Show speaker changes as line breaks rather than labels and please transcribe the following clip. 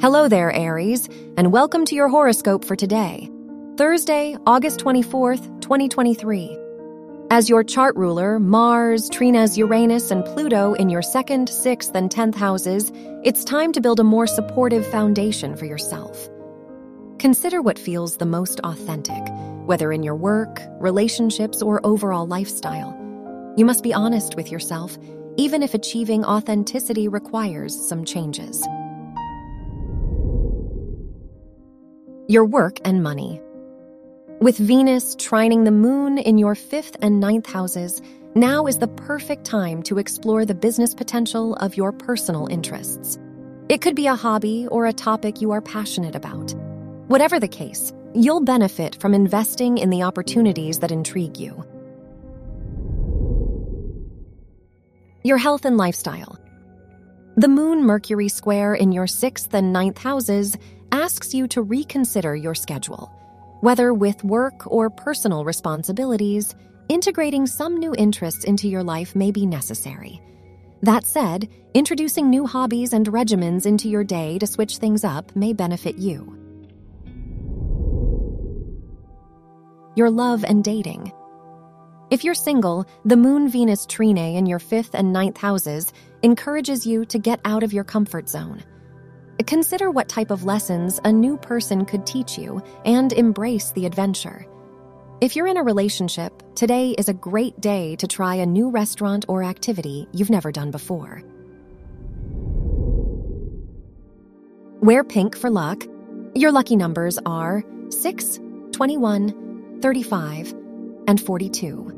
Hello there, Aries, and welcome to your horoscope for today, Thursday, August 24th, 2023. As your chart ruler, Mars, trines Uranus, and Pluto in your second, sixth, and tenth houses, it's time to build a more supportive foundation for yourself. Consider what feels the most authentic, whether in your work, relationships, or overall lifestyle. You must be honest with yourself, even if achieving authenticity requires some changes. Your work and money. With Venus trining the moon in your fifth and ninth houses, now is the perfect time to explore the business potential of your personal interests. It could be a hobby or a topic you are passionate about. Whatever the case, you'll benefit from investing in the opportunities that intrigue you. Your health and lifestyle. The Moon Mercury square in your sixth and ninth houses asks you to reconsider your schedule. Whether with work or personal responsibilities, integrating some new interests into your life may be necessary. That said, introducing new hobbies and regimens into your day to switch things up may benefit you. Your love and dating. If you're single, the Moon Venus trine in your fifth and ninth houses encourages you to get out of your comfort zone. Consider what type of lessons a new person could teach you and embrace the adventure. If you're in a relationship, today is a great day to try a new restaurant or activity you've never done before. Wear pink for luck. Your lucky numbers are 6, 21, 35, and 42.